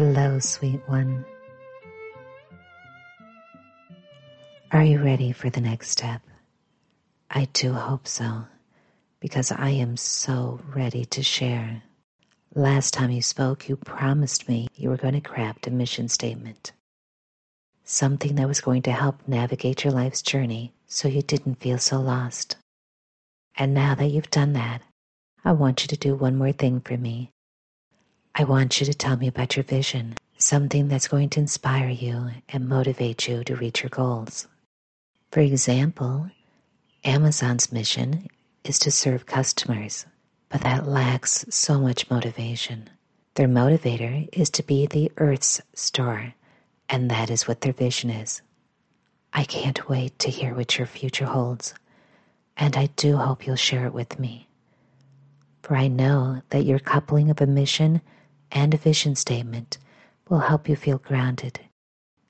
Hello, sweet one. Are you ready for the next step? I do hope so, because I am so ready to share. Last time you spoke, you promised me you were going to craft a mission statement. Something that was going to help navigate your life's journey so you didn't feel so lost. And now that you've done that, I want you to do one more thing for me I want you to tell me about your vision, something that's going to inspire you and motivate you to reach your goals. For example, Amazon's mission is to serve customers, but that lacks so much motivation. Their motivator is to be the Earth's store, and that is what their vision is. I can't wait to hear what your future holds, and I do hope you'll share it with me. For I know that your coupling of a mission and a vision statement will help you feel grounded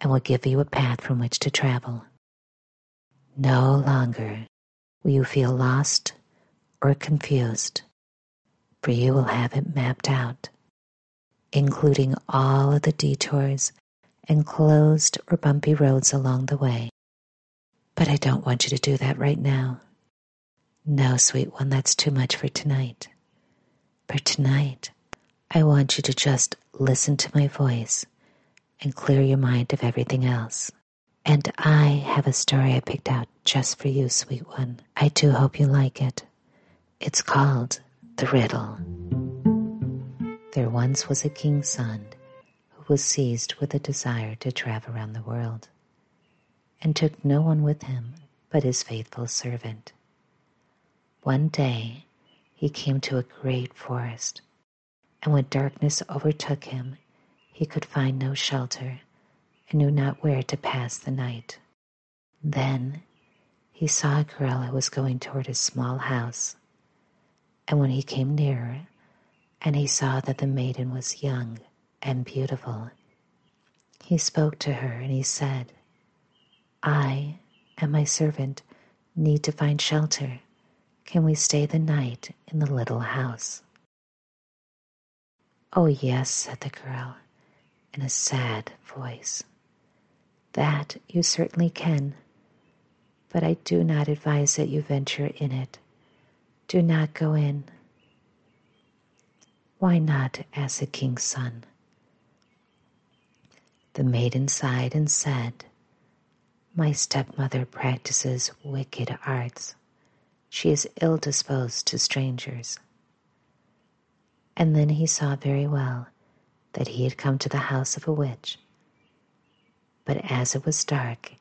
and will give you a path from which to travel. No longer will you feel lost or confused, for you will have it mapped out, including all of the detours and closed or bumpy roads along the way. But I don't want you to do that right now. No, sweet one, that's too much for tonight. For tonight, I want you to just listen to my voice and clear your mind of everything else. And I have a story I picked out just for you, sweet one. I do hope you like it. It's called The Riddle. There once was a king's son who was seized with a desire to travel around the world and took no one with him but his faithful servant. One day he came to a great forest and when darkness overtook him, he could find no shelter and knew not where to pass the night. Then he saw a girl who was going toward his small house, and when he came nearer, and he saw that the maiden was young and beautiful, he spoke to her and he said, I and my servant need to find shelter. Can we stay the night in the little house? Oh, yes, said the girl in a sad voice. That you certainly can, but I do not advise that you venture in it. Do not go in. Why not? asked the king's son. The maiden sighed and said, My stepmother practices wicked arts. She is ill disposed to strangers and then he saw very well that he had come to the house of a witch. But as it was dark,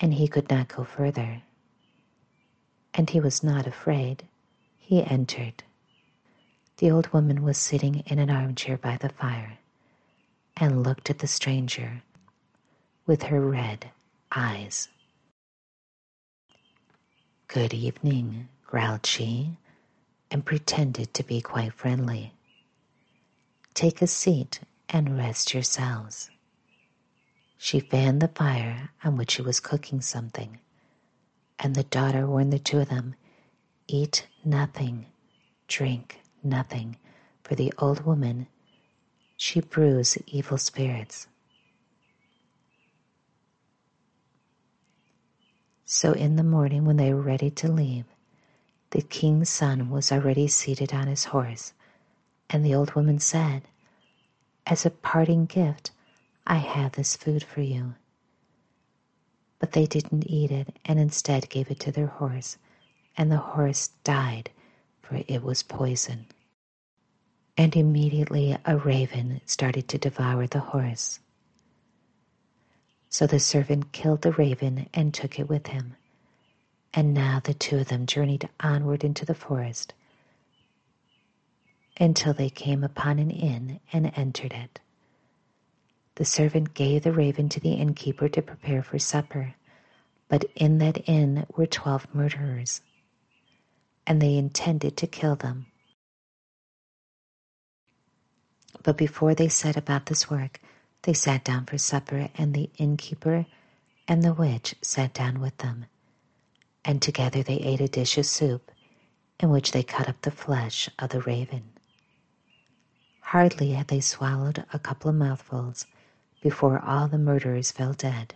and he could not go further, and he was not afraid, he entered. The old woman was sitting in an armchair by the fire and looked at the stranger with her red eyes. Good evening, growled she, and pretended to be quite friendly. Take a seat and rest yourselves. She fanned the fire on which she was cooking something, and the daughter warned the two of them eat nothing, drink nothing, for the old woman, she brews evil spirits. So in the morning, when they were ready to leave, the king's son was already seated on his horse and the old woman said, As a parting gift, I have this food for you. But they didn't eat it and instead gave it to their horse, and the horse died, for it was poison. And immediately a raven started to devour the horse. So the servant killed the raven and took it with him. And now the two of them journeyed onward into the forest until they came upon an inn and entered it. The servant gave the raven to the innkeeper to prepare for supper, but in that inn were twelve murderers, and they intended to kill them. But before they set about this work, they sat down for supper, and the innkeeper and the witch sat down with them and together they ate a dish of soup in which they cut up the flesh of the raven. Hardly had they swallowed a couple of mouthfuls before all the murderers fell dead,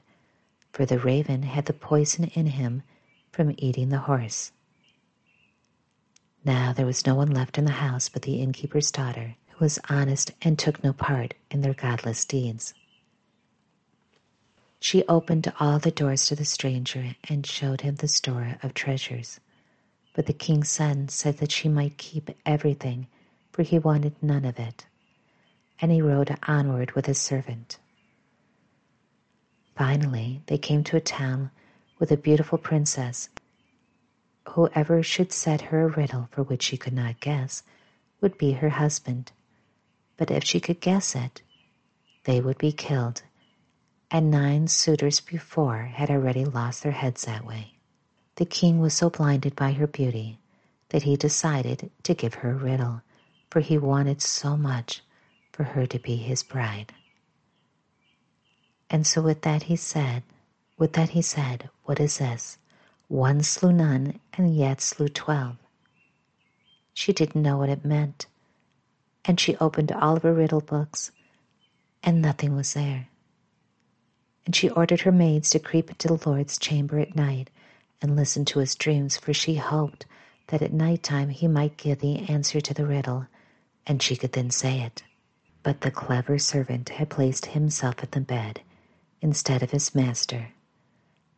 for the raven had the poison in him from eating the horse. Now there was no one left in the house but the innkeeper's daughter, who was honest and took no part in their godless deeds. She opened all the doors to the stranger and showed him the store of treasures. But the king's son said that she might keep everything, for he wanted none of it. And he rode onward with his servant. Finally, they came to a town with a beautiful princess. Whoever should set her a riddle for which she could not guess would be her husband. But if she could guess it, they would be killed and nine suitors before had already lost their heads that way. The king was so blinded by her beauty that he decided to give her a riddle, for he wanted so much for her to be his bride. And so with that he said, with that he said, What is this? One slew none and yet slew twelve. She didn't know what it meant, and she opened all of her riddle books, and nothing was there and she ordered her maids to creep into the Lord's chamber at night and listen to his dreams, for she hoped that at night time he might give the answer to the riddle, and she could then say it. But the clever servant had placed himself at the bed instead of his master,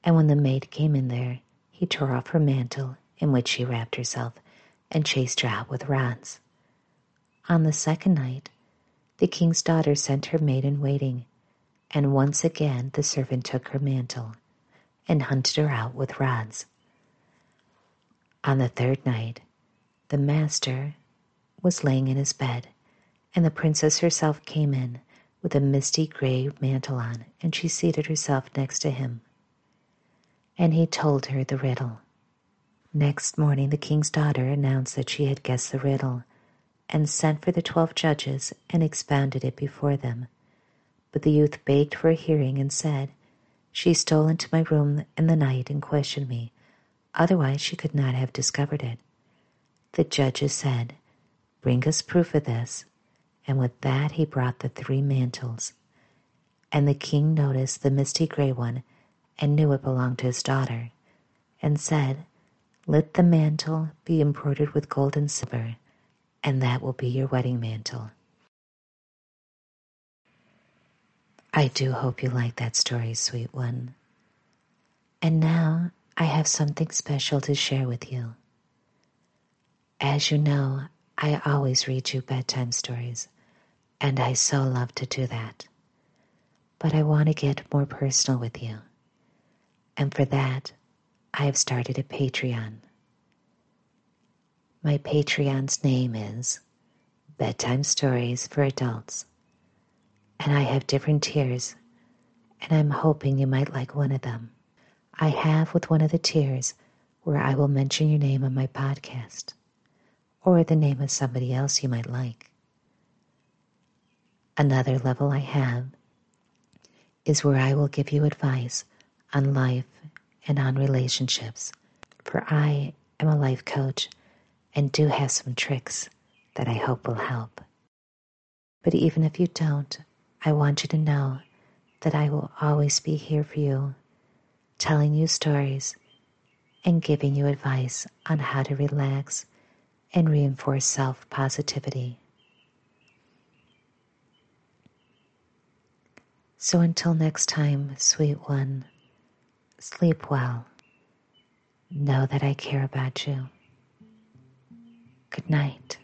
and when the maid came in there, he tore off her mantle in which she wrapped herself and chased her out with rods. On the second night, the king's daughter sent her maid in waiting and once again the servant took her mantle and hunted her out with rods. On the third night, the master was laying in his bed, and the princess herself came in with a misty gray mantle on, and she seated herself next to him. And he told her the riddle. Next morning, the king's daughter announced that she had guessed the riddle, and sent for the twelve judges and expounded it before them. But the youth begged for a hearing and said, She stole into my room in the night and questioned me. Otherwise, she could not have discovered it. The judges said, Bring us proof of this. And with that, he brought the three mantles. And the king noticed the misty gray one and knew it belonged to his daughter, and said, Let the mantle be embroidered with gold and silver, and that will be your wedding mantle. I do hope you like that story, sweet one. And now I have something special to share with you. As you know, I always read you bedtime stories, and I so love to do that. But I want to get more personal with you. And for that, I have started a Patreon. My Patreon's name is Bedtime Stories for Adults and I have different tiers, and I'm hoping you might like one of them. I have with one of the tiers where I will mention your name on my podcast, or the name of somebody else you might like. Another level I have is where I will give you advice on life and on relationships, for I am a life coach and do have some tricks that I hope will help. But even if you don't, I want you to know that I will always be here for you, telling you stories and giving you advice on how to relax and reinforce self positivity. So until next time, sweet one, sleep well. Know that I care about you. Good night.